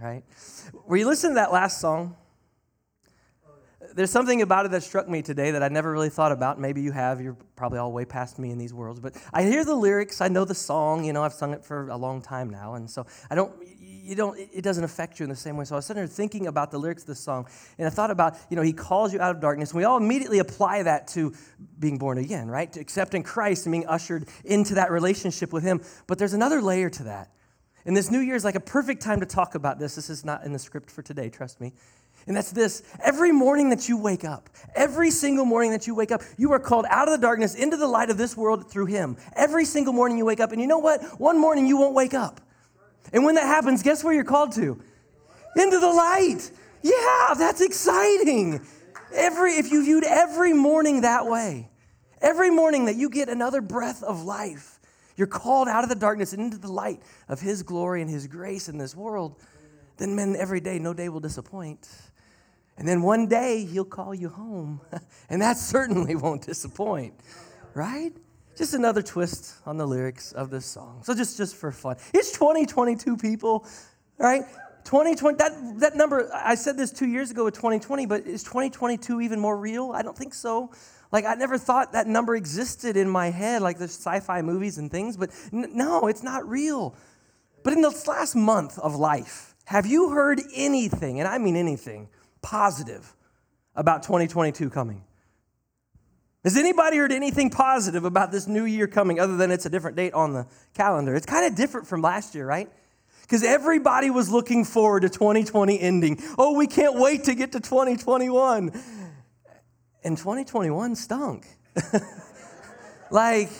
right? Were you listening to that last song? There's something about it that struck me today that I never really thought about. Maybe you have. You're probably all way past me in these worlds. But I hear the lyrics. I know the song. You know, I've sung it for a long time now. And so I don't, you don't, it doesn't affect you in the same way. So I was sitting there thinking about the lyrics of this song. And I thought about, you know, he calls you out of darkness. And we all immediately apply that to being born again, right? To accepting Christ and being ushered into that relationship with him. But there's another layer to that. And this new year is like a perfect time to talk about this. This is not in the script for today, trust me. And that's this every morning that you wake up, every single morning that you wake up, you are called out of the darkness into the light of this world through Him. Every single morning you wake up. And you know what? One morning you won't wake up. And when that happens, guess where you're called to? Into the light. Yeah, that's exciting. Every, if you viewed every morning that way, every morning that you get another breath of life, you're called out of the darkness and into the light of His glory and His grace in this world, then, men, every day, no day will disappoint. And then one day, He'll call you home. and that certainly won't disappoint, right? Just another twist on the lyrics of this song. So, just, just for fun. It's 2022 people, right? 2020, that, that number, I said this two years ago with 2020, but is 2022 even more real? I don't think so. Like, I never thought that number existed in my head, like the sci fi movies and things, but n- no, it's not real. But in this last month of life, have you heard anything, and I mean anything, positive about 2022 coming? Has anybody heard anything positive about this new year coming other than it's a different date on the calendar? It's kind of different from last year, right? Because everybody was looking forward to 2020 ending. Oh, we can't wait to get to 2021 and 2021 stunk. like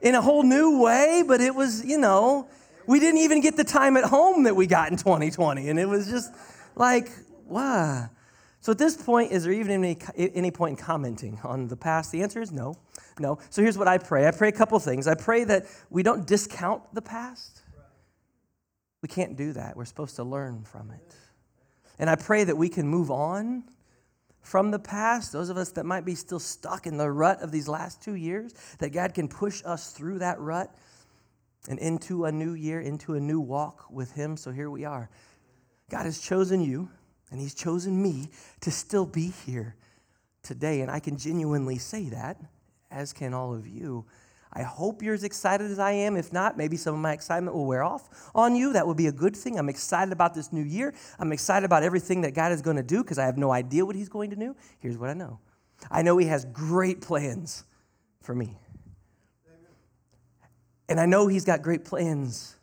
in a whole new way, but it was, you know, we didn't even get the time at home that we got in 2020. And it was just like, wow. So at this point, is there even any, any point in commenting on the past? The answer is no. No. So here's what I pray I pray a couple things. I pray that we don't discount the past. We can't do that. We're supposed to learn from it. And I pray that we can move on from the past, those of us that might be still stuck in the rut of these last two years, that God can push us through that rut and into a new year, into a new walk with Him. So here we are. God has chosen you, and He's chosen me to still be here today. And I can genuinely say that, as can all of you. I hope you're as excited as I am. If not, maybe some of my excitement will wear off on you. That would be a good thing. I'm excited about this new year. I'm excited about everything that God is going to do because I have no idea what He's going to do. Here's what I know I know He has great plans for me. And I know He's got great plans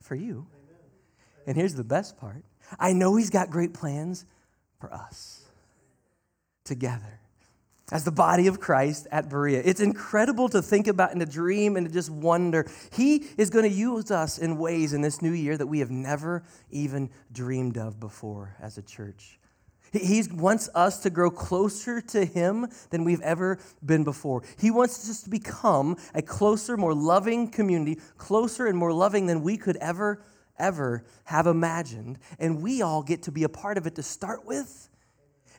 for you. And here's the best part I know He's got great plans for us together as the body of Christ at Berea. It's incredible to think about and to dream and to just wonder. He is going to use us in ways in this new year that we have never even dreamed of before as a church. He wants us to grow closer to Him than we've ever been before. He wants us to become a closer, more loving community, closer and more loving than we could ever, ever have imagined. And we all get to be a part of it to start with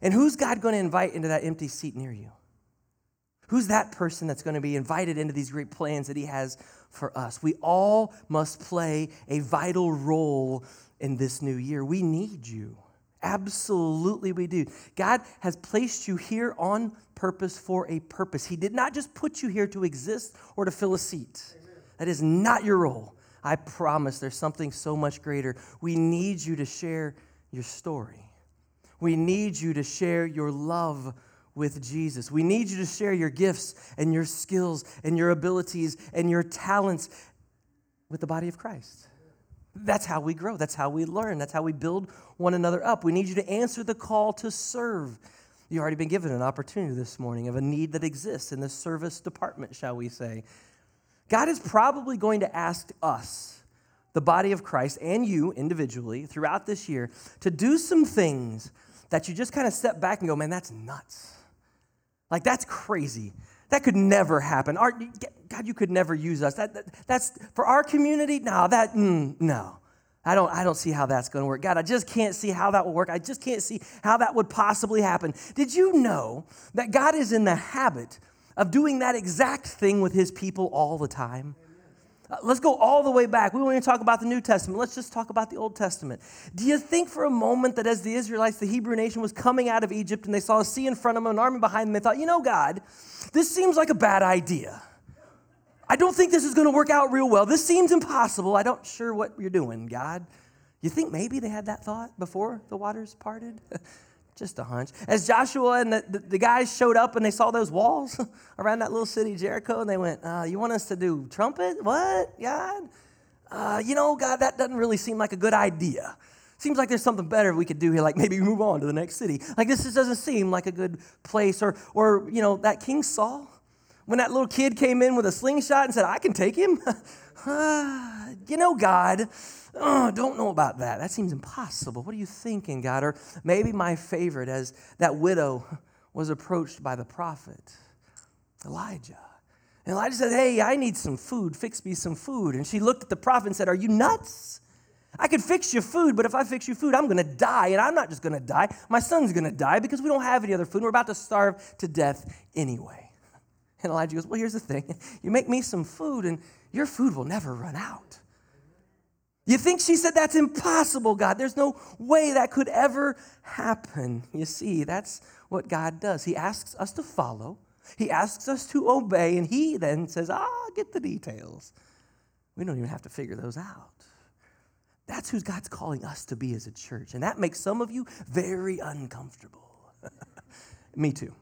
and who's God going to invite into that empty seat near you? Who's that person that's going to be invited into these great plans that He has for us? We all must play a vital role in this new year. We need you. Absolutely, we do. God has placed you here on purpose for a purpose. He did not just put you here to exist or to fill a seat. Amen. That is not your role. I promise there's something so much greater. We need you to share your story. We need you to share your love with Jesus. We need you to share your gifts and your skills and your abilities and your talents with the body of Christ. That's how we grow. That's how we learn. That's how we build one another up. We need you to answer the call to serve. You've already been given an opportunity this morning of a need that exists in the service department, shall we say. God is probably going to ask us, the body of Christ, and you individually throughout this year, to do some things that you just kind of step back and go, man, that's nuts. Like, that's crazy. That could never happen. Our, God, you could never use us. That, that that's for our community. No, that mm, no. I don't, I don't see how that's going to work. God, I just can't see how that will work. I just can't see how that would possibly happen. Did you know that God is in the habit of doing that exact thing with his people all the time? Uh, let's go all the way back. We won't even talk about the New Testament. Let's just talk about the Old Testament. Do you think for a moment that as the Israelites, the Hebrew nation, was coming out of Egypt and they saw a sea in front of them, an army behind them, they thought, you know, God, this seems like a bad idea. I don't think this is going to work out real well. This seems impossible. I don't sure what you're doing, God. You think maybe they had that thought before the waters parted? Just a hunch. As Joshua and the, the, the, guys showed up and they saw those walls around that little city, Jericho, and they went, uh, You want us to do trumpet? What, God? Uh, you know, God, that doesn't really seem like a good idea. Seems like there's something better we could do here, like maybe move on to the next city. Like this just doesn't seem like a good place. Or, or you know, that King Saul, when that little kid came in with a slingshot and said, I can take him. you know, God, oh, don't know about that. That seems impossible. What are you thinking, God? Or maybe my favorite, as that widow was approached by the prophet, Elijah. And Elijah said, Hey, I need some food. Fix me some food. And she looked at the prophet and said, Are you nuts? I could fix you food, but if I fix you food, I'm going to die. And I'm not just going to die. My son's going to die because we don't have any other food. We're about to starve to death anyway. And Elijah goes, Well, here's the thing. You make me some food, and your food will never run out. You think she said that's impossible, God? There's no way that could ever happen. You see, that's what God does. He asks us to follow, He asks us to obey, and He then says, Ah, get the details. We don't even have to figure those out. That's who God's calling us to be as a church. And that makes some of you very uncomfortable. Me too.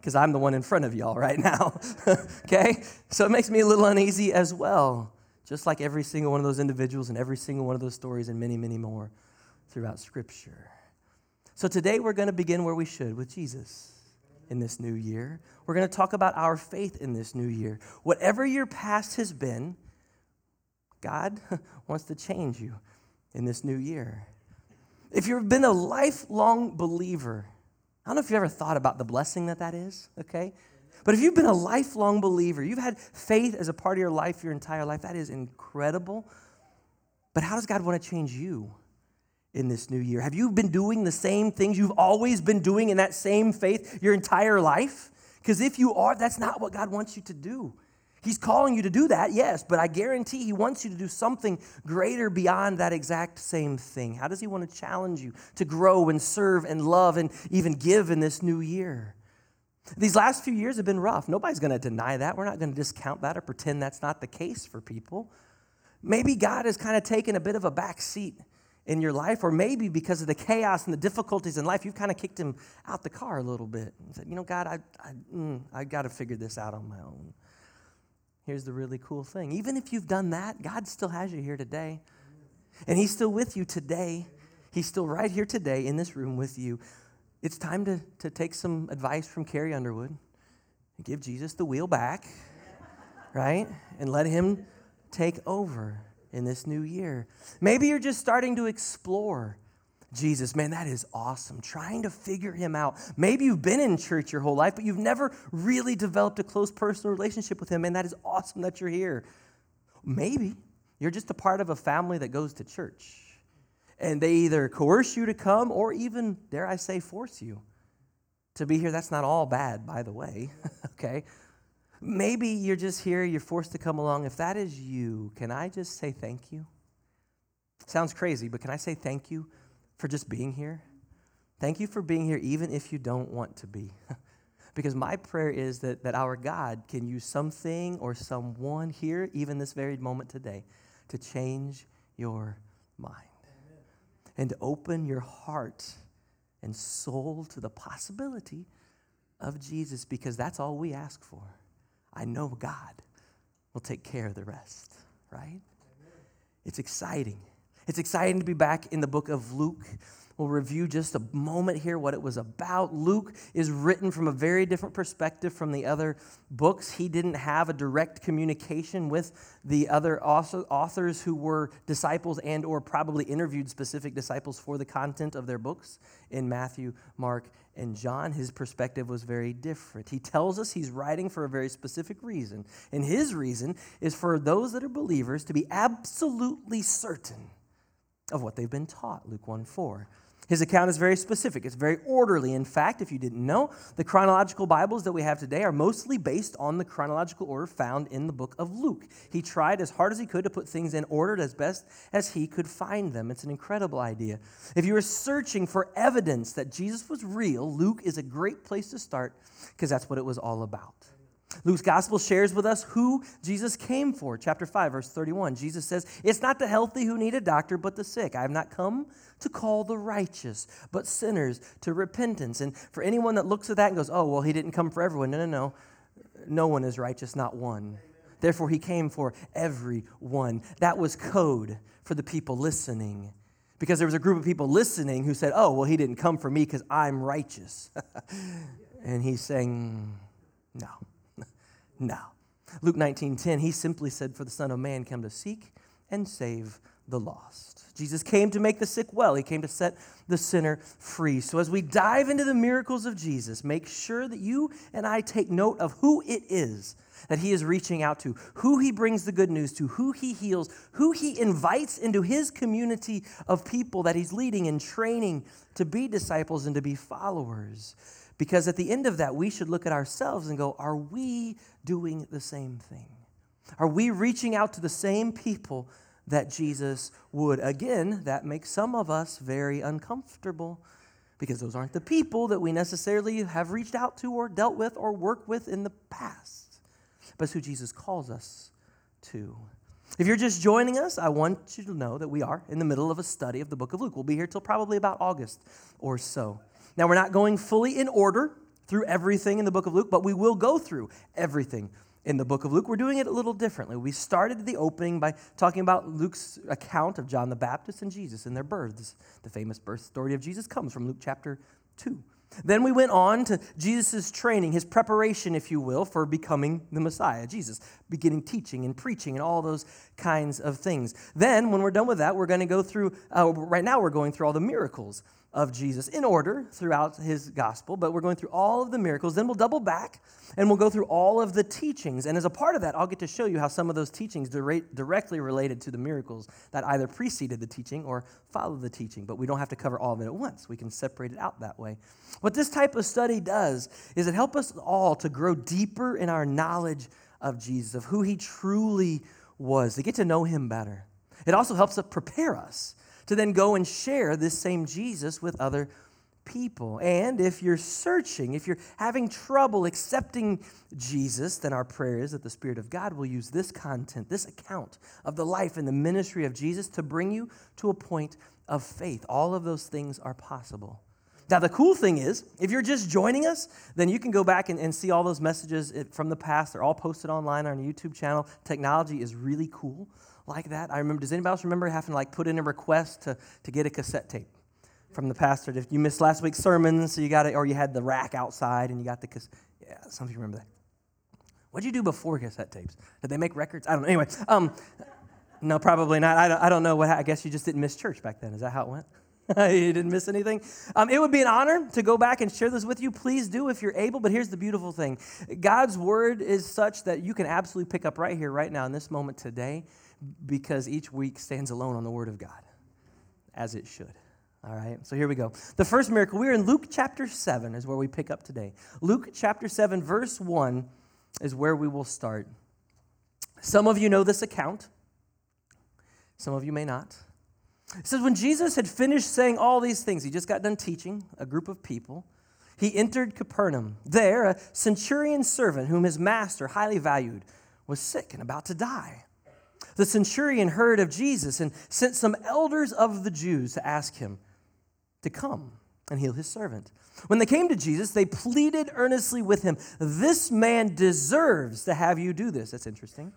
Because I'm the one in front of y'all right now. okay? So it makes me a little uneasy as well just like every single one of those individuals and every single one of those stories and many, many more throughout Scripture. So today we're going to begin where we should with Jesus in this new year. We're going to talk about our faith in this new year. Whatever your past has been, God wants to change you in this new year. If you've been a lifelong believer, I don't know if you've ever thought about the blessing that that is, okay? But if you've been a lifelong believer, you've had faith as a part of your life your entire life, that is incredible. But how does God want to change you in this new year? Have you been doing the same things you've always been doing in that same faith your entire life? Because if you are, that's not what God wants you to do. He's calling you to do that, yes, but I guarantee He wants you to do something greater beyond that exact same thing. How does He want to challenge you to grow and serve and love and even give in this new year? These last few years have been rough. Nobody's going to deny that. We're not going to discount that or pretend that's not the case for people. Maybe God has kind of taken a bit of a back seat in your life, or maybe because of the chaos and the difficulties in life, you've kind of kicked him out the car a little bit and said, You know, God, I, I, mm, I got to figure this out on my own. Here's the really cool thing even if you've done that, God still has you here today. And He's still with you today. He's still right here today in this room with you it's time to, to take some advice from Carrie Underwood and give Jesus the wheel back, right? And let him take over in this new year. Maybe you're just starting to explore Jesus. Man, that is awesome. Trying to figure him out. Maybe you've been in church your whole life, but you've never really developed a close personal relationship with him. Man, that is awesome that you're here. Maybe you're just a part of a family that goes to church and they either coerce you to come or even, dare I say, force you to be here. That's not all bad, by the way, okay? Maybe you're just here, you're forced to come along. If that is you, can I just say thank you? Sounds crazy, but can I say thank you for just being here? Thank you for being here, even if you don't want to be. because my prayer is that, that our God can use something or someone here, even this very moment today, to change your mind and open your heart and soul to the possibility of Jesus because that's all we ask for. I know God will take care of the rest, right? It's exciting. It's exciting to be back in the book of Luke. We'll review just a moment here what it was about. Luke is written from a very different perspective from the other books. He didn't have a direct communication with the other authors who were disciples and or probably interviewed specific disciples for the content of their books in Matthew, Mark, and John. His perspective was very different. He tells us he's writing for a very specific reason. And his reason is for those that are believers to be absolutely certain of what they've been taught, Luke 1 4. His account is very specific, it's very orderly. In fact, if you didn't know, the chronological Bibles that we have today are mostly based on the chronological order found in the book of Luke. He tried as hard as he could to put things in order as best as he could find them. It's an incredible idea. If you are searching for evidence that Jesus was real, Luke is a great place to start because that's what it was all about. Luke's gospel shares with us who Jesus came for. Chapter 5, verse 31. Jesus says, It's not the healthy who need a doctor, but the sick. I have not come to call the righteous, but sinners to repentance. And for anyone that looks at that and goes, Oh, well, he didn't come for everyone. No, no, no. No one is righteous, not one. Therefore, he came for everyone. That was code for the people listening. Because there was a group of people listening who said, Oh, well, he didn't come for me because I'm righteous. and he's saying, No. No. Luke 19:10, he simply said, For the Son of Man came to seek and save the lost. Jesus came to make the sick well. He came to set the sinner free. So as we dive into the miracles of Jesus, make sure that you and I take note of who it is that he is reaching out to, who he brings the good news to, who he heals, who he invites into his community of people that he's leading and training to be disciples and to be followers. Because at the end of that, we should look at ourselves and go, are we doing the same thing? Are we reaching out to the same people that Jesus would? Again, that makes some of us very uncomfortable because those aren't the people that we necessarily have reached out to or dealt with or worked with in the past. But it's who Jesus calls us to. If you're just joining us, I want you to know that we are in the middle of a study of the book of Luke. We'll be here till probably about August or so. Now, we're not going fully in order through everything in the book of Luke, but we will go through everything in the book of Luke. We're doing it a little differently. We started the opening by talking about Luke's account of John the Baptist and Jesus and their births. The famous birth story of Jesus comes from Luke chapter 2. Then we went on to Jesus' training, his preparation, if you will, for becoming the Messiah, Jesus, beginning teaching and preaching and all those kinds of things. Then, when we're done with that, we're going to go through, uh, right now, we're going through all the miracles of Jesus in order throughout his gospel, but we're going through all of the miracles. Then we'll double back and we'll go through all of the teachings. And as a part of that, I'll get to show you how some of those teachings directly related to the miracles that either preceded the teaching or followed the teaching. But we don't have to cover all of it at once, we can separate it out that way. What this type of study does is it helps us all to grow deeper in our knowledge of Jesus, of who he truly was, to get to know him better. It also helps us prepare us to then go and share this same Jesus with other people. And if you're searching, if you're having trouble accepting Jesus, then our prayer is that the Spirit of God will use this content, this account of the life and the ministry of Jesus to bring you to a point of faith. All of those things are possible. Now, the cool thing is, if you're just joining us, then you can go back and, and see all those messages from the past. They're all posted online on our YouTube channel. Technology is really cool like that. I remember, does anybody else remember having to like put in a request to, to get a cassette tape from the pastor? If you missed last week's sermon, so you got it, or you had the rack outside and you got the cassette. Yeah, some of you remember that. What did you do before cassette tapes? Did they make records? I don't know. Anyway, um, no, probably not. I don't, I don't know what. I guess you just didn't miss church back then. Is that how it went? you didn't miss anything. Um, it would be an honor to go back and share this with you. Please do if you're able. But here's the beautiful thing God's word is such that you can absolutely pick up right here, right now, in this moment today because each week stands alone on the Word of God, as it should. All right, so here we go. The first miracle, we're in Luke chapter 7, is where we pick up today. Luke chapter 7, verse 1 is where we will start. Some of you know this account, some of you may not. It says, When Jesus had finished saying all these things, he just got done teaching a group of people. He entered Capernaum. There, a centurion servant, whom his master highly valued, was sick and about to die. The centurion heard of Jesus and sent some elders of the Jews to ask him to come and heal his servant. When they came to Jesus, they pleaded earnestly with him, This man deserves to have you do this. That's interesting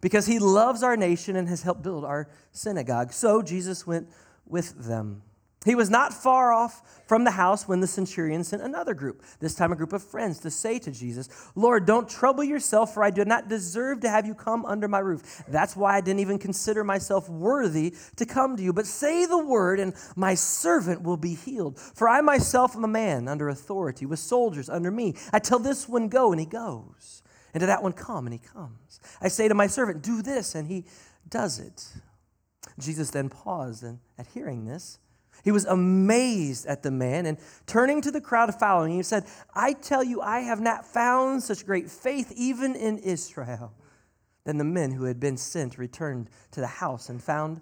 because he loves our nation and has helped build our synagogue. So Jesus went with them. He was not far off from the house when the centurion sent another group, this time a group of friends, to say to Jesus, Lord, don't trouble yourself, for I do not deserve to have you come under my roof. That's why I didn't even consider myself worthy to come to you. But say the word, and my servant will be healed. For I myself am a man under authority, with soldiers under me. I tell this one, go, and he goes. And to that one, come, and he comes. I say to my servant, do this, and he does it. Jesus then paused and at hearing this. He was amazed at the man and turning to the crowd following, he said, I tell you, I have not found such great faith even in Israel. Then the men who had been sent returned to the house and found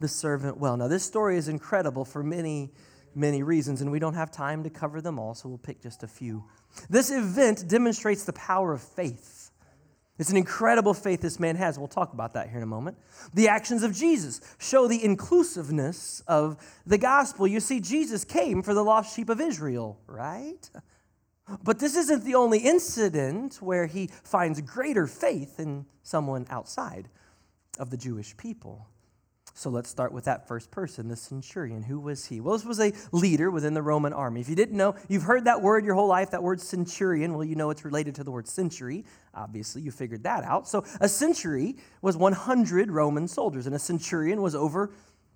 the servant well. Now, this story is incredible for many, many reasons, and we don't have time to cover them all, so we'll pick just a few. This event demonstrates the power of faith. It's an incredible faith this man has. We'll talk about that here in a moment. The actions of Jesus show the inclusiveness of the gospel. You see, Jesus came for the lost sheep of Israel, right? But this isn't the only incident where he finds greater faith in someone outside of the Jewish people. So let's start with that first person, the centurion. Who was he? Well, this was a leader within the Roman army. If you didn't know, you've heard that word your whole life, that word centurion. Well, you know it's related to the word century. Obviously, you figured that out. So a century was 100 Roman soldiers, and a centurion was over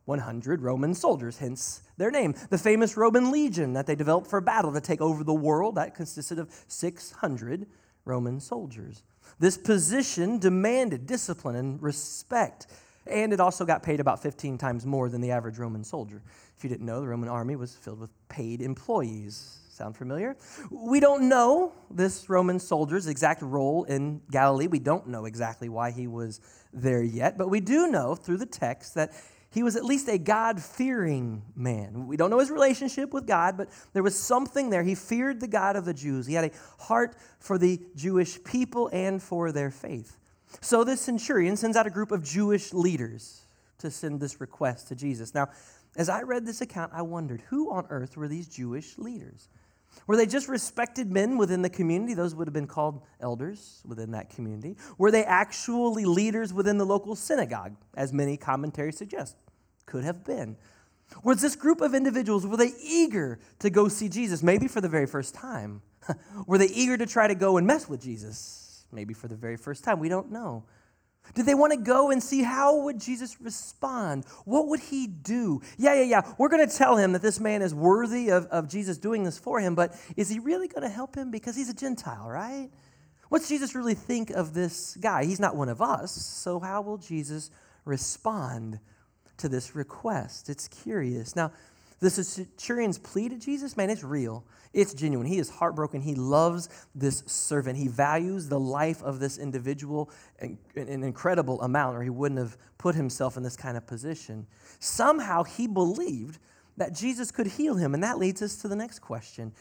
100 Roman soldiers, hence their name. The famous Roman legion that they developed for battle to take over the world, that consisted of 600 Roman soldiers. This position demanded discipline and respect and it also got paid about 15 times more than the average Roman soldier. If you didn't know, the Roman army was filled with paid employees. Sound familiar? We don't know this Roman soldier's exact role in Galilee. We don't know exactly why he was there yet, but we do know through the text that he was at least a God fearing man. We don't know his relationship with God, but there was something there. He feared the God of the Jews. He had a heart for the Jewish people and for their faith. So this centurion sends out a group of Jewish leaders to send this request to Jesus. Now, as I read this account, I wondered who on earth were these Jewish leaders? Were they just respected men within the community? Those would have been called elders within that community. Were they actually leaders within the local synagogue, as many commentaries suggest? Could have been. Was this group of individuals, were they eager to go see Jesus, maybe for the very first time? were they eager to try to go and mess with Jesus? Maybe for the very first time. We don't know. Did they want to go and see how would Jesus respond? What would he do? Yeah, yeah, yeah. We're going to tell him that this man is worthy of, of Jesus doing this for him, but is he really going to help him? Because he's a Gentile, right? What's Jesus really think of this guy? He's not one of us, so how will Jesus respond to this request? It's curious. Now, the centurion's plea to Jesus, man, it's real. It's genuine. He is heartbroken. He loves this servant. He values the life of this individual an incredible amount, or he wouldn't have put himself in this kind of position. Somehow he believed that Jesus could heal him. And that leads us to the next question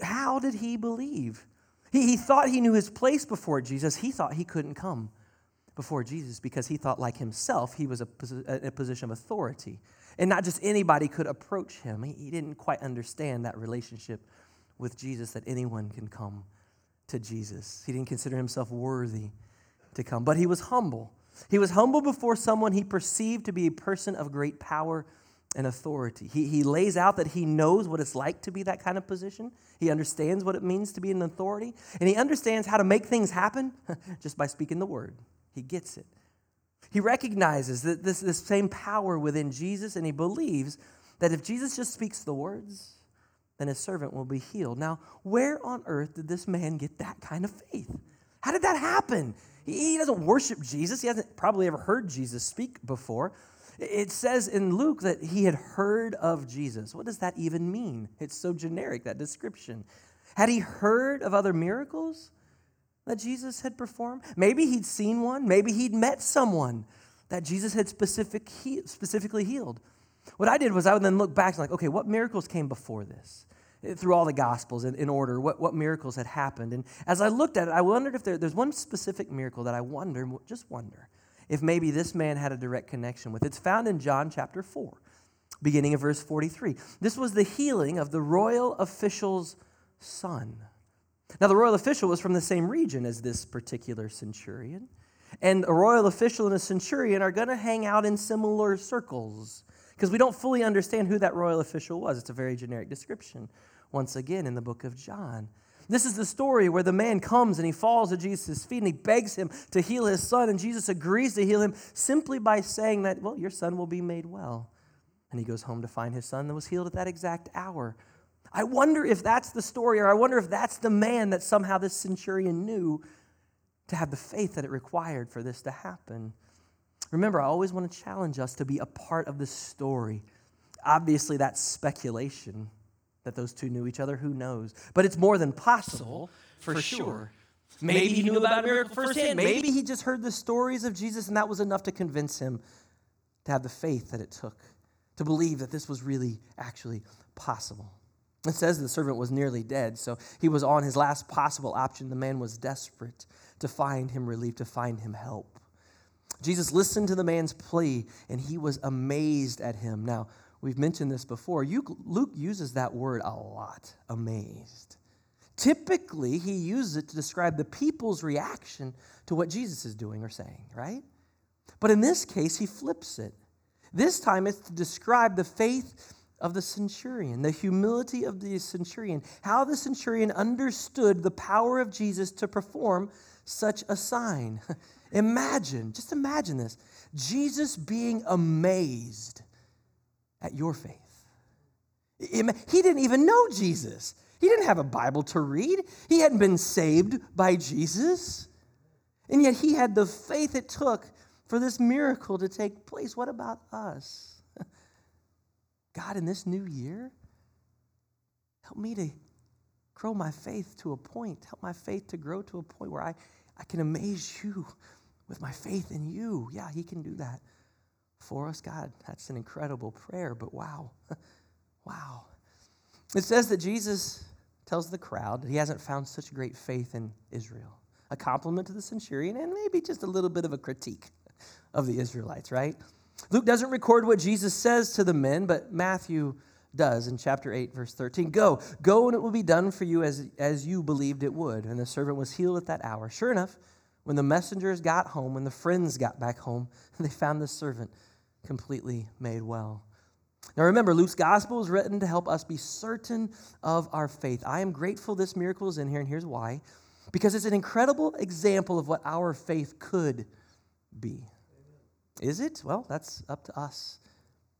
How did he believe? He, he thought he knew his place before Jesus, he thought he couldn't come before Jesus because he thought, like himself, he was a, a position of authority. And not just anybody could approach him. He, he didn't quite understand that relationship with Jesus that anyone can come to Jesus. He didn't consider himself worthy to come, but he was humble. He was humble before someone he perceived to be a person of great power and authority. He, he lays out that he knows what it's like to be that kind of position. He understands what it means to be an authority, and he understands how to make things happen just by speaking the word. He gets it. He recognizes that this, this same power within Jesus, and he believes that if Jesus just speaks the words, then his servant will be healed. Now, where on earth did this man get that kind of faith? How did that happen? He doesn't worship Jesus. He hasn't probably ever heard Jesus speak before. It says in Luke that he had heard of Jesus. What does that even mean? It's so generic, that description. Had he heard of other miracles that Jesus had performed? Maybe he'd seen one. Maybe he'd met someone that Jesus had specific, specifically healed. What I did was I would then look back and like, okay, what miracles came before this? Eh, through all the Gospels in, in order, what, what miracles had happened. And as I looked at it, I wondered if there, there's one specific miracle that I wonder, just wonder, if maybe this man had a direct connection with. It's found in John chapter 4, beginning of verse 43. This was the healing of the royal official's son. Now, the royal official was from the same region as this particular centurion. And a royal official and a centurion are going to hang out in similar circles because we don't fully understand who that royal official was. It's a very generic description, once again, in the book of John. This is the story where the man comes and he falls at Jesus' feet and he begs him to heal his son, and Jesus agrees to heal him simply by saying that, well, your son will be made well. And he goes home to find his son that was healed at that exact hour. I wonder if that's the story, or I wonder if that's the man that somehow this centurion knew to have the faith that it required for this to happen. Remember, I always want to challenge us to be a part of the story. Obviously, that's speculation that those two knew each other. Who knows? But it's more than possible, for, for sure. sure. Maybe he knew about a miracle firsthand. Maybe he just heard the stories of Jesus, and that was enough to convince him to have the faith that it took to believe that this was really actually possible. It says the servant was nearly dead, so he was on his last possible option. The man was desperate to find him relief, to find him help. Jesus listened to the man's plea, and he was amazed at him. Now, we've mentioned this before. Luke uses that word a lot amazed. Typically, he uses it to describe the people's reaction to what Jesus is doing or saying, right? But in this case, he flips it. This time, it's to describe the faith of the centurion, the humility of the centurion, how the centurion understood the power of Jesus to perform such a sign. imagine, just imagine this Jesus being amazed at your faith. He didn't even know Jesus. He didn't have a Bible to read. He hadn't been saved by Jesus. And yet he had the faith it took for this miracle to take place. What about us? God, in this new year, help me to grow my faith to a point, help my faith to grow to a point where I, I can amaze you with my faith in you. Yeah, He can do that for us, God. That's an incredible prayer, but wow. wow. It says that Jesus tells the crowd that he hasn't found such great faith in Israel. A compliment to the centurion and maybe just a little bit of a critique of the Israelites, right? Luke doesn't record what Jesus says to the men, but Matthew does in chapter 8, verse 13. Go, go, and it will be done for you as, as you believed it would. And the servant was healed at that hour. Sure enough, when the messengers got home, when the friends got back home, they found the servant completely made well. Now remember, Luke's gospel is written to help us be certain of our faith. I am grateful this miracle is in here, and here's why. Because it's an incredible example of what our faith could be. Is it? Well, that's up to us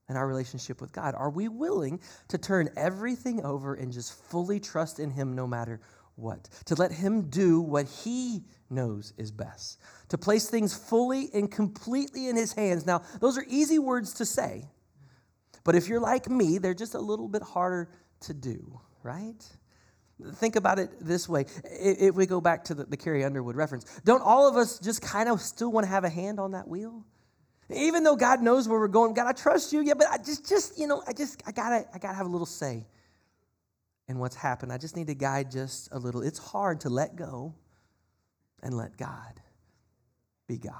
and our relationship with God. Are we willing to turn everything over and just fully trust in Him no matter what? To let Him do what He knows is best. To place things fully and completely in His hands. Now, those are easy words to say, but if you're like me, they're just a little bit harder to do, right? Think about it this way. If we go back to the, the Carrie Underwood reference, don't all of us just kind of still want to have a hand on that wheel? Even though God knows where we're going, God, I trust you. Yeah, but I just, just, you know, I just, I gotta, I gotta have a little say in what's happened. I just need to guide just a little. It's hard to let go and let God be God.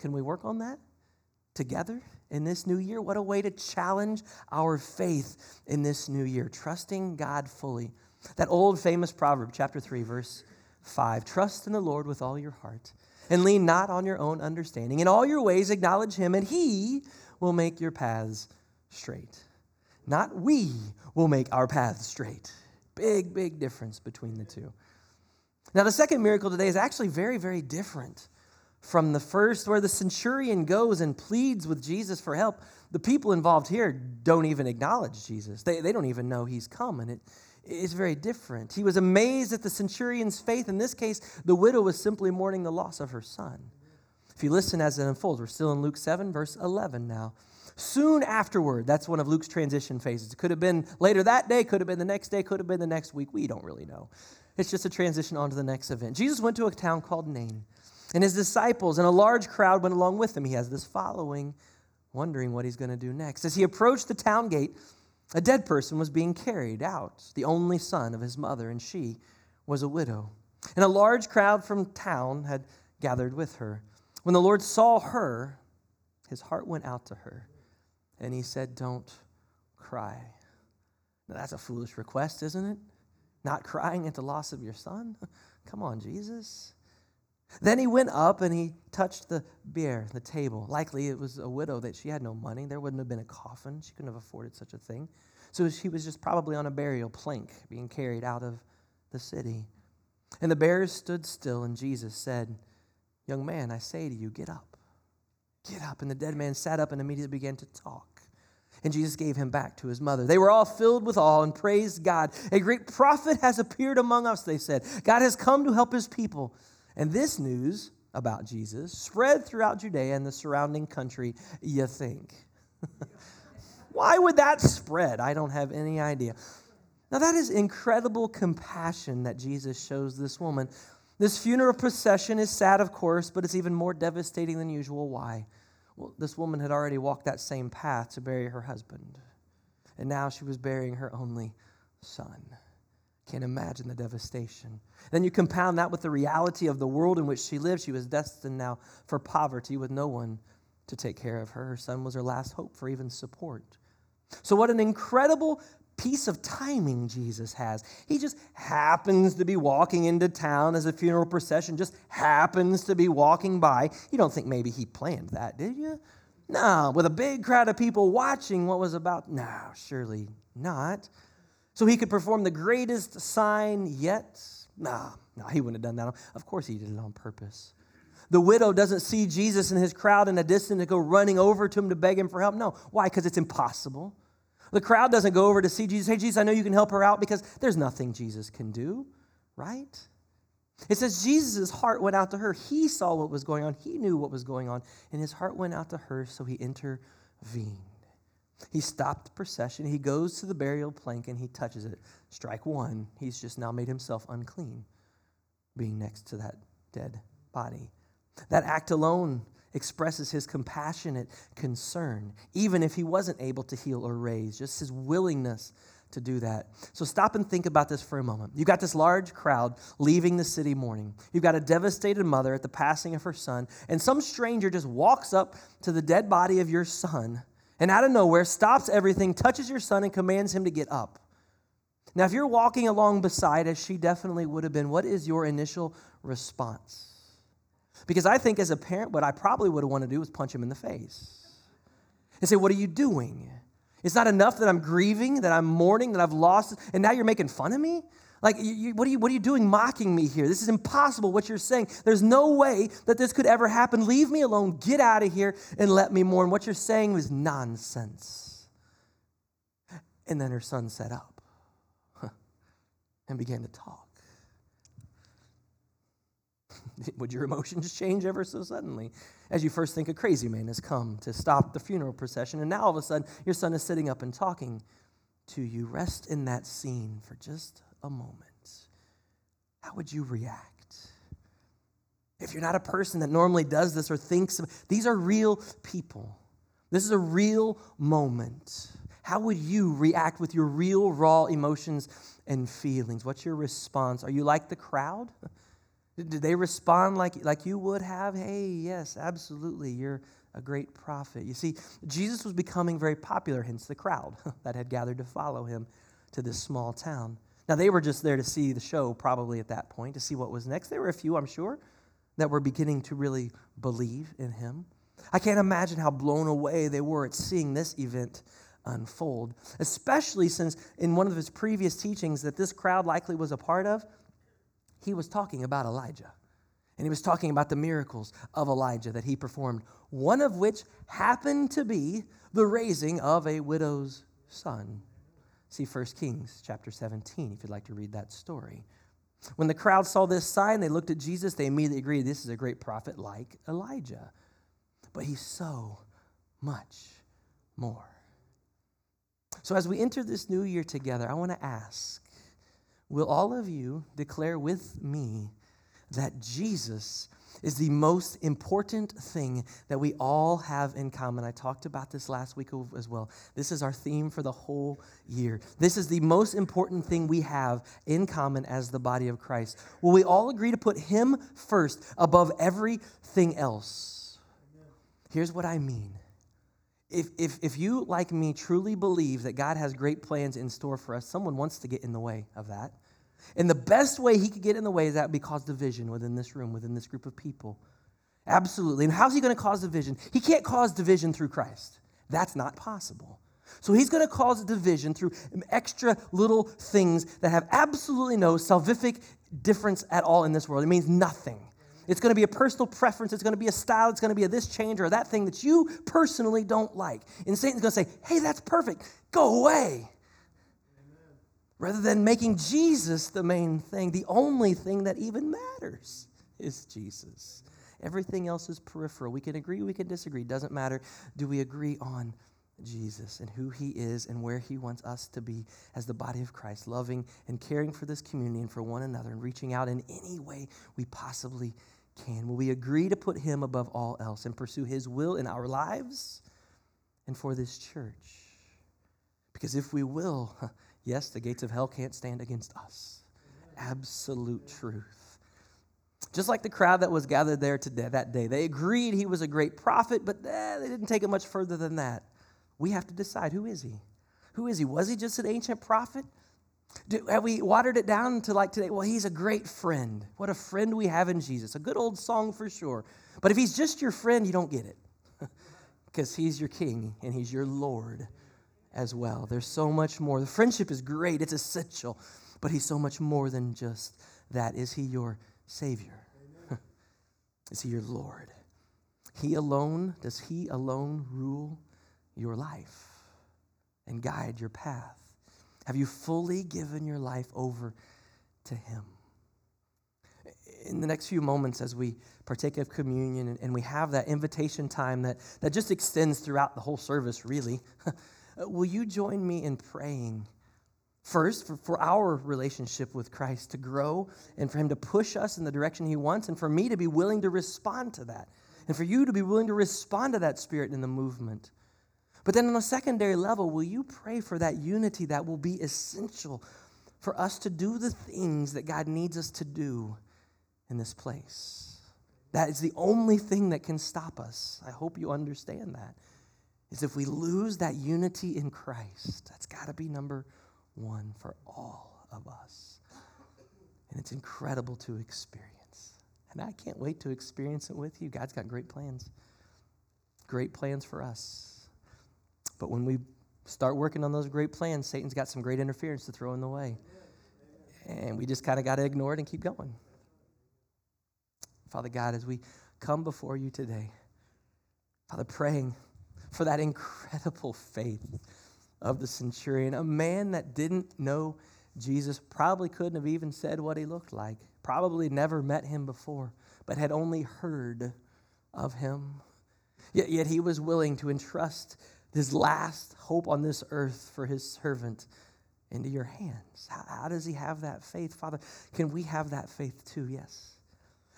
Can we work on that together in this new year? What a way to challenge our faith in this new year, trusting God fully. That old famous proverb, chapter 3, verse 5 Trust in the Lord with all your heart and lean not on your own understanding. In all your ways, acknowledge him, and he will make your paths straight. Not we will make our paths straight. Big, big difference between the two. Now, the second miracle today is actually very, very different from the first, where the centurion goes and pleads with Jesus for help. The people involved here don't even acknowledge Jesus, they, they don't even know he's come. And it, is very different. He was amazed at the centurion's faith. In this case, the widow was simply mourning the loss of her son. If you listen as it unfolds, we're still in Luke 7, verse 11 now. Soon afterward, that's one of Luke's transition phases. It could have been later that day, could have been the next day, could have been the next week. We don't really know. It's just a transition on to the next event. Jesus went to a town called Nain, and his disciples and a large crowd went along with him. He has this following, wondering what he's going to do next. As he approached the town gate, a dead person was being carried out, the only son of his mother, and she was a widow. And a large crowd from town had gathered with her. When the Lord saw her, his heart went out to her, and he said, Don't cry. Now, that's a foolish request, isn't it? Not crying at the loss of your son? Come on, Jesus. Then he went up and he touched the bier, the table. Likely it was a widow that she had no money. There wouldn't have been a coffin. She couldn't have afforded such a thing. So she was just probably on a burial plank being carried out of the city. And the bearers stood still, and Jesus said, Young man, I say to you, get up. Get up. And the dead man sat up and immediately began to talk. And Jesus gave him back to his mother. They were all filled with awe and praised God. A great prophet has appeared among us, they said. God has come to help his people. And this news about Jesus spread throughout Judea and the surrounding country, you think? Why would that spread? I don't have any idea. Now, that is incredible compassion that Jesus shows this woman. This funeral procession is sad, of course, but it's even more devastating than usual. Why? Well, this woman had already walked that same path to bury her husband, and now she was burying her only son. Can't imagine the devastation. Then you compound that with the reality of the world in which she lived. She was destined now for poverty with no one to take care of her. Her son was her last hope for even support. So, what an incredible piece of timing Jesus has. He just happens to be walking into town as a funeral procession, just happens to be walking by. You don't think maybe he planned that, did you? No, with a big crowd of people watching what was about. No, surely not. So he could perform the greatest sign yet? Nah, no, he wouldn't have done that. Of course, he did it on purpose. The widow doesn't see Jesus and his crowd in a distance to go running over to him to beg him for help. No. Why? Because it's impossible. The crowd doesn't go over to see Jesus. Hey, Jesus, I know you can help her out because there's nothing Jesus can do, right? It says Jesus' heart went out to her. He saw what was going on, he knew what was going on, and his heart went out to her, so he intervened. He stopped the procession. He goes to the burial plank and he touches it. Strike one. He's just now made himself unclean, being next to that dead body. That act alone expresses his compassionate concern, even if he wasn't able to heal or raise, just his willingness to do that. So stop and think about this for a moment. You've got this large crowd leaving the city mourning. You've got a devastated mother at the passing of her son, and some stranger just walks up to the dead body of your son and out of nowhere stops everything, touches your son, and commands him to get up. Now, if you're walking along beside, as she definitely would have been, what is your initial response? Because I think as a parent, what I probably would have wanted to do was punch him in the face and say, What are you doing? It's not enough that I'm grieving, that I'm mourning, that I've lost, and now you're making fun of me? Like, you, what, are you, what are you doing mocking me here? This is impossible what you're saying. There's no way that this could ever happen. Leave me alone. Get out of here and let me mourn. What you're saying was nonsense. And then her son sat up and began to talk. Would your emotions change ever so suddenly? As you first think a crazy man has come to stop the funeral procession, and now all of a sudden your son is sitting up and talking to you. Rest in that scene for just a moment. How would you react? If you're not a person that normally does this or thinks, these are real people. This is a real moment. How would you react with your real, raw emotions and feelings? What's your response? Are you like the crowd? Did they respond like, like you would have? Hey, yes, absolutely. You're a great prophet. You see, Jesus was becoming very popular, hence the crowd that had gathered to follow him to this small town. Now, they were just there to see the show, probably at that point, to see what was next. There were a few, I'm sure, that were beginning to really believe in him. I can't imagine how blown away they were at seeing this event unfold, especially since in one of his previous teachings that this crowd likely was a part of, he was talking about Elijah. And he was talking about the miracles of Elijah that he performed, one of which happened to be the raising of a widow's son. See 1 Kings chapter 17 if you'd like to read that story. When the crowd saw this sign, they looked at Jesus, they immediately agreed this is a great prophet like Elijah. But he's so much more. So as we enter this new year together, I want to ask Will all of you declare with me that Jesus is the most important thing that we all have in common. I talked about this last week as well. This is our theme for the whole year. This is the most important thing we have in common as the body of Christ. Will we all agree to put Him first above everything else? Here's what I mean. If, if, if you, like me, truly believe that God has great plans in store for us, someone wants to get in the way of that. And the best way he could get in the way is that would be cause division within this room, within this group of people. Absolutely. And how's he going to cause division? He can't cause division through Christ. That's not possible. So he's going to cause division through extra little things that have absolutely no salvific difference at all in this world. It means nothing. It's going to be a personal preference. It's going to be a style. It's going to be a this change or that thing that you personally don't like. And Satan's going to say, hey, that's perfect. Go away. Rather than making Jesus the main thing, the only thing that even matters is Jesus. Everything else is peripheral. We can agree, we can disagree. Doesn't matter. Do we agree on Jesus and who he is and where he wants us to be as the body of Christ, loving and caring for this community and for one another and reaching out in any way we possibly can? Will we agree to put him above all else and pursue his will in our lives and for this church? Because if we will, yes, the gates of hell can't stand against us. Absolute truth. Just like the crowd that was gathered there today, that day, they agreed he was a great prophet, but eh, they didn't take it much further than that. We have to decide who is he? Who is he? Was he just an ancient prophet? Do, have we watered it down to like today? Well, he's a great friend. What a friend we have in Jesus. A good old song for sure. But if he's just your friend, you don't get it because he's your king and he's your Lord as well. There's so much more. The friendship is great, it's essential, but He's so much more than just that. Is He your Savior? is He your Lord? He alone, does He alone rule your life and guide your path? Have you fully given your life over to Him? In the next few moments, as we partake of communion and we have that invitation time that, that just extends throughout the whole service, really. Will you join me in praying? First, for, for our relationship with Christ to grow and for Him to push us in the direction He wants, and for me to be willing to respond to that, and for you to be willing to respond to that Spirit in the movement. But then on a secondary level, will you pray for that unity that will be essential for us to do the things that God needs us to do in this place? That is the only thing that can stop us. I hope you understand that is if we lose that unity in Christ. That's got to be number one for all of us. And it's incredible to experience. And I can't wait to experience it with you. God's got great plans, great plans for us. But when we start working on those great plans, Satan's got some great interference to throw in the way. And we just kind of got to ignore it and keep going. Father God, as we come before you today, Father, praying for that incredible faith of the centurion, a man that didn't know Jesus, probably couldn't have even said what he looked like, probably never met him before, but had only heard of him. Yet, yet he was willing to entrust his last hope on this earth for his servant into your hands. How, how does he have that faith? Father, can we have that faith too? Yes.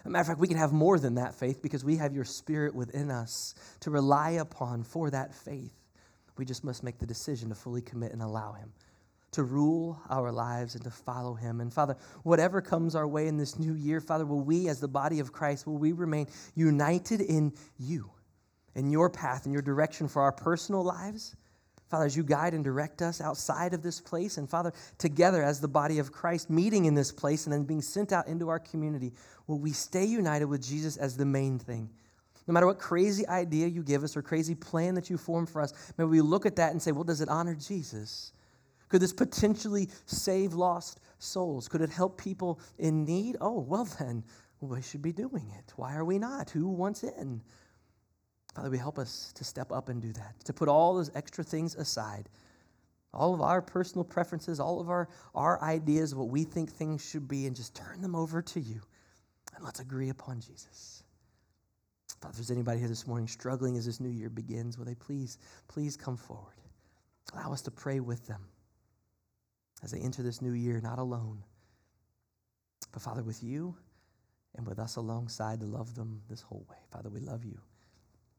A matter of fact, we can have more than that faith because we have your spirit within us to rely upon for that faith. We just must make the decision to fully commit and allow him to rule our lives and to follow him. And Father, whatever comes our way in this new year, Father, will we as the body of Christ, will we remain united in you, in your path, in your direction for our personal lives? Father, as you guide and direct us outside of this place, and Father, together as the body of Christ, meeting in this place and then being sent out into our community, will we stay united with Jesus as the main thing? No matter what crazy idea you give us or crazy plan that you form for us, may we look at that and say, well, does it honor Jesus? Could this potentially save lost souls? Could it help people in need? Oh, well, then, we should be doing it. Why are we not? Who wants in? Father, we help us to step up and do that, to put all those extra things aside, all of our personal preferences, all of our, our ideas, what we think things should be, and just turn them over to you. And let's agree upon Jesus. Father, if there's anybody here this morning struggling as this new year begins, will they please, please come forward? Allow us to pray with them as they enter this new year, not alone, but Father, with you and with us alongside to love them this whole way. Father, we love you.